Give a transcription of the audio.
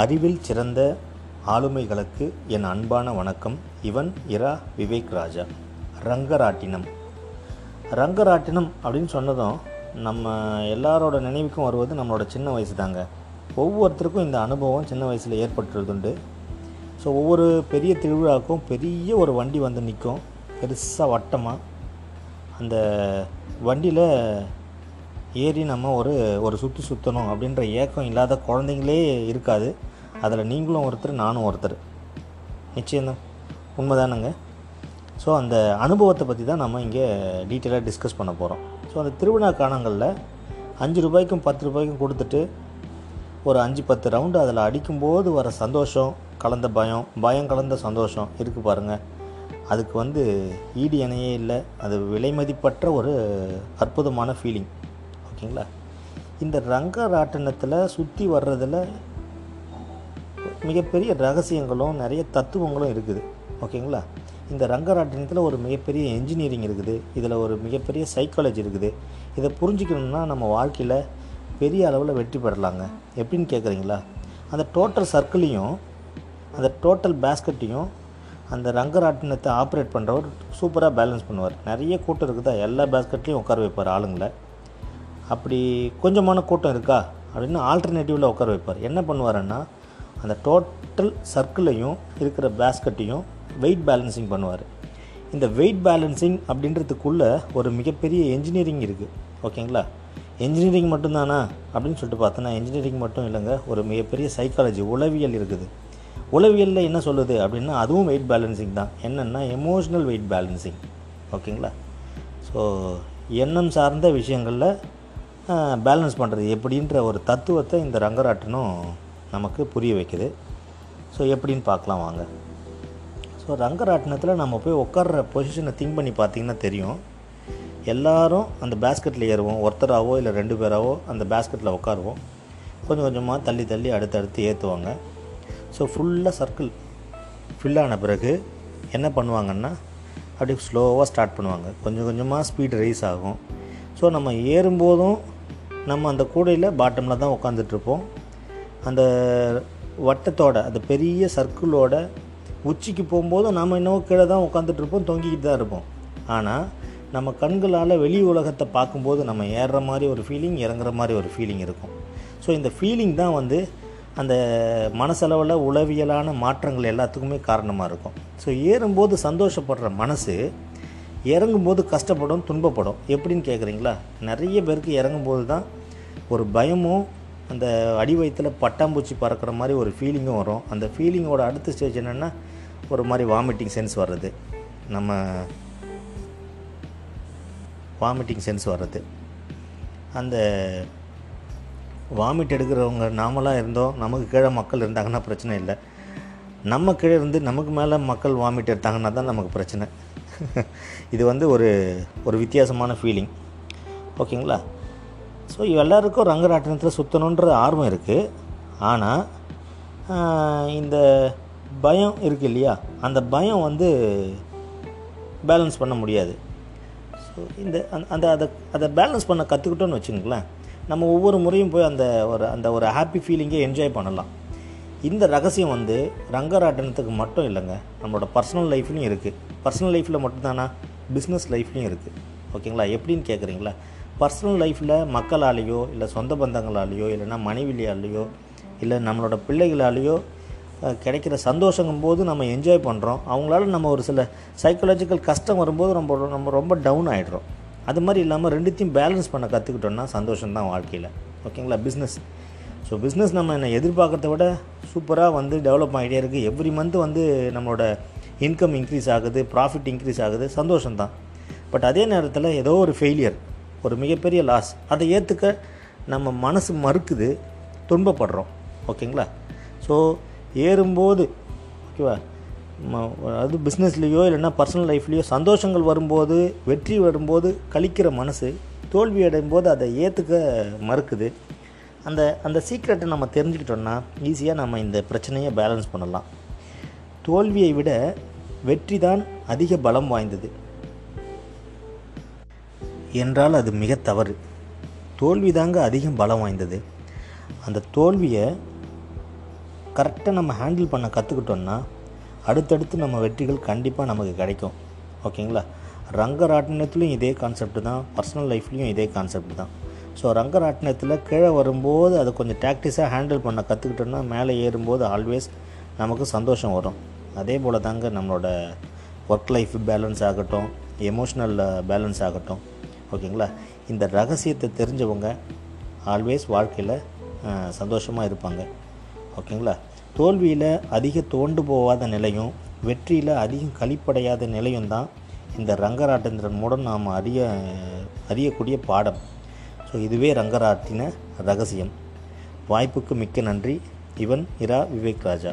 அறிவில் சிறந்த ஆளுமைகளுக்கு என் அன்பான வணக்கம். இவன் இரா விவேக் ராஜா. ரங்கராட்டினம். ரங்கராட்டினம் அப்படின்னு சொன்னதும் நம்ம எல்லாரோட நினைவுக்கும் வருவது நம்மளோட சின்ன வயசு தாங்க. ஒவ்வொருத்தருக்கும் இந்த அனுபவம் சின்ன வயசில் ஏற்பட்டுறதுண்டு ஸோ ஒவ்வொரு பெரிய திருவிழாவுக்கும் பெரிய ஒரு வண்டி வந்து நிற்கும். பெருசாக வட்டமாக அந்த வண்டியில் ஏறி நம்ம ஒரு ஒரு சுற்றி சுற்றணும் அப்படின்ற ஏக்கம் இல்லாத குழந்தைங்களே இருக்காது. அதில் நீங்களும் ஒருத்தர் நானும் ஒருத்தர். நிச்சயம்தான் உண்மைதானங்க? ஸோ அந்த அனுபவத்தை பற்றி தான் நம்ம இங்கே டீட்டெயிலாக டிஸ்கஸ் பண்ண போகிறோம் ஸோ அந்த திருவிழா காலங்களில் அஞ்சு ரூபாய்க்கும் பத்து ரூபாய்க்கும் கொடுத்துட்டு ஒரு அஞ்சு பத்து ரவுண்டு அதில் அடிக்கும்போது வர சந்தோஷம் கலந்த பயம் பயம் கலந்த சந்தோஷம் இருக்குது பாருங்கள் அதுக்கு வந்து ஈடு இணையே இல்லை. அது விலை மதிப்பற்ற ஒரு அற்புதமான ஃபீலிங் ஓகேங்களா? இந்த ரங்க ராட்டினத்தில் சுற்றி வர்றதில் மிகப்பெரிய ரகசியங்களும் நிறைய தத்துவங்களும் இருக்குது. ஓகேங்களா? இந்த ரங்கராட்டினத்தில் ஒரு மிகப்பெரிய என்ஜினியரிங் இருக்குது. இதில் ஒரு மிகப்பெரிய சைக்காலஜி இருக்குது. இதை புரிஞ்சுக்கணும்னா நம்ம வாழ்க்கையில் பெரிய அளவில் வெற்றி பெறலாங்க. எப்படின்னு கேட்குறீங்களா அந்த டோட்டல் சர்க்கிளையும் அந்த டோட்டல் பேஸ்கெட்டையும் அந்த ரங்கராட்டினத்தை ஆப்ரேட் பண்ணுறவர் சூப்பராக பேலன்ஸ் பண்ணுவார். நிறைய கூட்டம் இருக்குதா? எல்லா பேஸ்கெட்லேயும் உட்கார வைப்பார் ஆளுங்களை. அப்படி கொஞ்சமான கூட்டம் இருக்கா? அப்படின்னு ஆல்டர்னேட்டிவில் உட்கார வைப்பார். என்ன பண்ணுவாருன்னா அந்த டோட்டல் சர்க்கிளையும் இருக்கிற பேஸ்கட்டையும் வெயிட் பேலன்சிங் பண்ணுவார். இந்த வெயிட் பேலன்சிங் அப்படின்றதுக்குள்ளே ஒரு மிகப்பெரிய என்ஜினியரிங் இருக்குது ஓகேங்களா என்ஜினியரிங் மட்டும்தானா? அப்படின்னு சொல்லிட்டு பார்த்தோன்னா என்ஜினியரிங் மட்டும் இல்லைங்க. ஒரு மிகப்பெரிய சைக்காலஜி உளவியல் இருக்குது. உளவியலில் என்ன சொல்லுது அப்படின்னா அதுவும் வெயிட் பேலன்சிங் தான். என்னென்னா எமோஷ்னல் வெயிட் பேலன்சிங் ஓகேங்களா ஸோ எண்ணம் சார்ந்த விஷயங்களில் பேலன்ஸ் பண்ணுறது எப்படின்ற ஒரு தத்துவத்தை இந்த ரங்கராட்டனும் நமக்கு புரிய வைக்குது. ஸோ எப்படின்னு பார்க்கலாம் வாங்க. ஸோ ரங்கராட்டினத்தில் நம்ம போய் உட்கார்ற பொசிஷனை திங்க் பண்ணி பார்த்தீங்கன்னா தெரியும். எல்லாரும் அந்த பேஸ்கெட்டில் ஏறுவோம். ஒருத்தராகவோ இல்லை ரெண்டு பேராவோ அந்த பேஸ்கெட்டில் உட்காருவோம். கொஞ்சம் கொஞ்சமாக தள்ளி தள்ளி அடுத்தடுத்து ஏற்றுவாங்க ஸோ ஃபுல்லாக சர்க்கிள் ஃபில் ஆன பிறகு என்ன பண்ணுவாங்கன்னா அப்படியே ஸ்லோவாக ஸ்டார்ட் பண்ணுவாங்க. கொஞ்சம் கொஞ்சமாக ஸ்பீட் ரைஸ் ஆகும். ஸோ நம்ம ஏறும்போதும் நம்ம அந்த கூடையில் பாட்டமில் தான் உட்காந்துட்ருப்போம் அந்த வட்டத்தோட அந்த பெரிய சர்க்கிளோட உச்சிக்கு போகும்போதும் நாம் இன்னமும் கீழே தான் உட்காந்துட்ருப்போம் தொங்கிக்கிட்டு தான் இருப்போம். ஆனால் நம்ம கண்களால் வெளி உலகத்தை பார்க்கும்போது நம்ம ஏறுற மாதிரி ஒரு ஃபீலிங் இறங்குற மாதிரி ஒரு ஃபீலிங் இருக்கும். ஸோ இந்த ஃபீலிங் தான் வந்து அந்த மனசளவில் உளவியலான மாற்றங்கள் எல்லாத்துக்குமே காரணமாக இருக்கும். ஸோ ஏறும்போது சந்தோஷப்படுற மனசு இறங்கும்போது கஷ்டப்படும் துன்பப்படும். எப்படின்னு கேட்குறீங்களா நிறைய பேருக்கு இறங்கும்போது தான் ஒரு பயமும் அந்த அடி வயிற்றில் பட்டாம்பூச்சி பறக்கிற மாதிரி ஒரு ஃபீலிங்கும் வரும். அந்த ஃபீலிங்கோட அடுத்த ஸ்டேஜ் என்னென்னா ஒரு மாதிரி வாமிட்டிங் சென்ஸ் வர்றது. நம்ம வாமிட்டிங் சென்ஸ் வர்றது. அந்த வாமிட் எடுக்கிறவங்க நாமளாக இருந்தோம் நமக்கு கீழே மக்கள் இருந்தாங்கன்னா பிரச்சனை இல்லை. நம்ம கீழே இருந்து நமக்கு மேலே மக்கள் வாமிட் எடுத்தாங்கன்னா தான் நமக்கு பிரச்சனை. இது வந்து ஒரு ஒரு வித்தியாசமான ஃபீலிங் ஓகேங்களா ஸோ எல்லாருக்கும் ரங்கராட்டினத்தில் சுற்றணுன்ற ஆர்வம் இருக்குது ஆனால் இந்த பயம் இருக்குது இல்லையா? அந்த பயம் வந்து பேலன்ஸ் பண்ண முடியாது. ஸோ இந்த அந்த அதை அதை பேலன்ஸ் பண்ண கற்றுக்கிட்டோன்னு வச்சுங்களேன் நம்ம ஒவ்வொரு முறையும் போய் அந்த ஒரு அந்த ஒரு ஹாப்பி ஃபீலிங்கே என்ஜாய் பண்ணலாம். இந்த ரகசியம் வந்து ரங்கராட்டனத்துக்கு மட்டும் இல்லைங்க. நம்மளோட பர்சனல் லைஃப்லையும் இருக்குது பர்சனல் லைஃப்பில் மட்டும்தானா? பிஸ்னஸ் லைஃப்லையும் இருக்குது ஓகேங்களா? எப்படின்னு கேட்குறீங்களா பர்சனல் லைஃப்பில் மக்களாலேயோ இல்லை சொந்த பந்தங்களாலேயோ இல்லைன்னா மனைவியாலேயோ இல்லை நம்மளோட பிள்ளைகளாலேயோ கிடைக்கிற சந்தோஷங்கும் போது நம்ம என்ஜாய் பண்ணுறோம் அவங்களால நம்ம ஒரு சில சைக்கலாஜிக்கல் கஷ்டம் வரும்போது நம்ம நம்ம ரொம்ப டவுன் ஆகிடுறோம் அது மாதிரி இல்லாமல் ரெண்டுத்தையும் பேலன்ஸ் பண்ண கற்றுக்கிட்டோன்னா சந்தோஷம் தான் வாழ்க்கையில். ஓகேங்களா பிஸ்னஸ் ஸோ பிஸ்னஸ் நம்ம என்ன எதிர்பார்க்கறத விட சூப்பராக வந்து டெவலப் ஆகிட்டே இருக்குது எவ்ரி மந்த் வந்து நம்மளோட இன்கம் இன்க்ரீஸ் ஆகுது ப்ராஃபிட் இன்க்ரீஸ் ஆகுது. சந்தோஷம்தான் பட் அதே நேரத்தில் ஏதோ ஒரு ஃபெயிலியர் ஒரு மிகப்பெரிய லாஸ் அதை ஏற்றுக்க நம்ம மனசு மறுக்குது துன்பப்படுறோம். ஓகேங்களா? ஸோ ஏறும்போது ஓகேவா அது பிஸ்னஸ்லேயோ இல்லைன்னா பர்சனல் லைஃப்லேயோ சந்தோஷங்கள் வரும்போது வெற்றி வரும்போது கழிக்கிற மனசு தோல்வி அடையும் போது அதை ஏற்றுக்க மறுக்குது. அந்த அந்த சீக்ரெட்டை நம்ம தெரிஞ்சுக்கிட்டோம்னா ஈஸியாக நம்ம இந்த பிரச்சனையை பேலன்ஸ் பண்ணலாம். தோல்வியை விட வெற்றி தான் அதிக பலம் வாய்ந்தது. என்றால் அது மிக தவறு. தோல்வி தாங்க அதிகம் பலம் வாய்ந்தது. அந்த தோல்வியை கரெக்டாக நம்ம ஹேண்டில் பண்ண கற்றுக்கிட்டோன்னா அடுத்தடுத்து நம்ம வெற்றிகள் கண்டிப்பாக நமக்கு கிடைக்கும். ஓகேங்களா? ரங்கராட்டினத்துலேயும் இதே கான்செப்ட் தான். பர்சனல் லைஃப்லேயும் இதே கான்செப்ட் தான். ஸோ ரங்கராட்டினத்தில் கீழே வரும்போது அதை கொஞ்சம் ப்ராக்டிஸாக ஹேண்டில் பண்ண கற்றுக்கிட்டோன்னா மேலே ஏறும்போது ஆல்வேஸ் நமக்கு சந்தோஷம் வரும். அதே போல் தாங்க நம்மளோட ஒர்க் லைஃப் பேலன்ஸ் ஆகட்டும் எமோஷ்னல் பேலன்ஸ் ஆகட்டும். ஓகேங்களா? இந்த ரகசியத்தை தெரிஞ்சவங்க ஆல்வேஸ் வாழ்க்கையில் சந்தோஷமாக இருப்பாங்க. ஓகேங்களா? தோல்வியில் அதிக தோண்டு போகாத நிலையும் வெற்றியில் அதிகம் கழிப்படையாத நிலையும் தான் இந்த ரங்கராட்டந்திரன் மூலம் நாம் அறிய அறியக்கூடிய பாடம். ஸோ இதுவே ரங்கராட்டின ரகசியம். வாய்ப்புக்கு மிக்க நன்றி. இவன் இரா விவேக் ராஜா.